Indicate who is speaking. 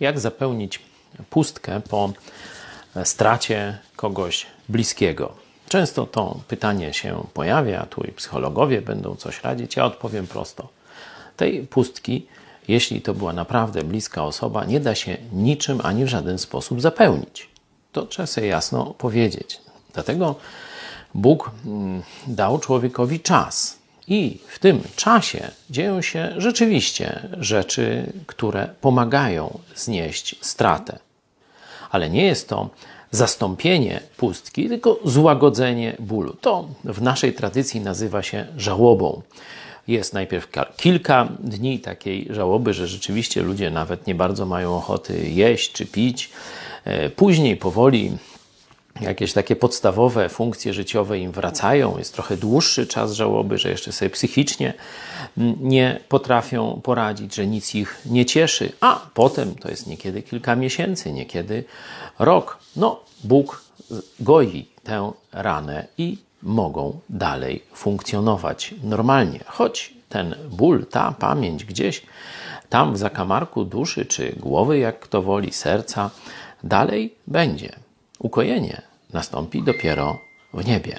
Speaker 1: jak zapełnić pustkę po stracie kogoś bliskiego. Często to pytanie się pojawia, tu i psychologowie będą coś radzić. Ja odpowiem prosto. Tej pustki, jeśli to była naprawdę bliska osoba, nie da się niczym ani w żaden sposób zapełnić. To trzeba sobie jasno powiedzieć. Dlatego Bóg mm, dał człowiekowi czas. I w tym czasie dzieją się rzeczywiście rzeczy, które pomagają znieść stratę. Ale nie jest to zastąpienie pustki, tylko złagodzenie bólu. To w naszej tradycji nazywa się żałobą. Jest najpierw kilka dni takiej żałoby, że rzeczywiście ludzie nawet nie bardzo mają ochoty jeść czy pić. E, później powoli jakieś takie podstawowe funkcje życiowe im wracają. Jest trochę dłuższy czas żałoby, że jeszcze sobie psychicznie nie potrafią poradzić, że nic ich nie cieszy, a potem to jest niekiedy kilka miesięcy, niekiedy rok. No, Bóg goi tę ranę i mogą dalej funkcjonować normalnie, choć ten ból, ta pamięć gdzieś tam w zakamarku duszy czy głowy, jak kto woli, serca, dalej będzie. Ukojenie nastąpi dopiero w niebie.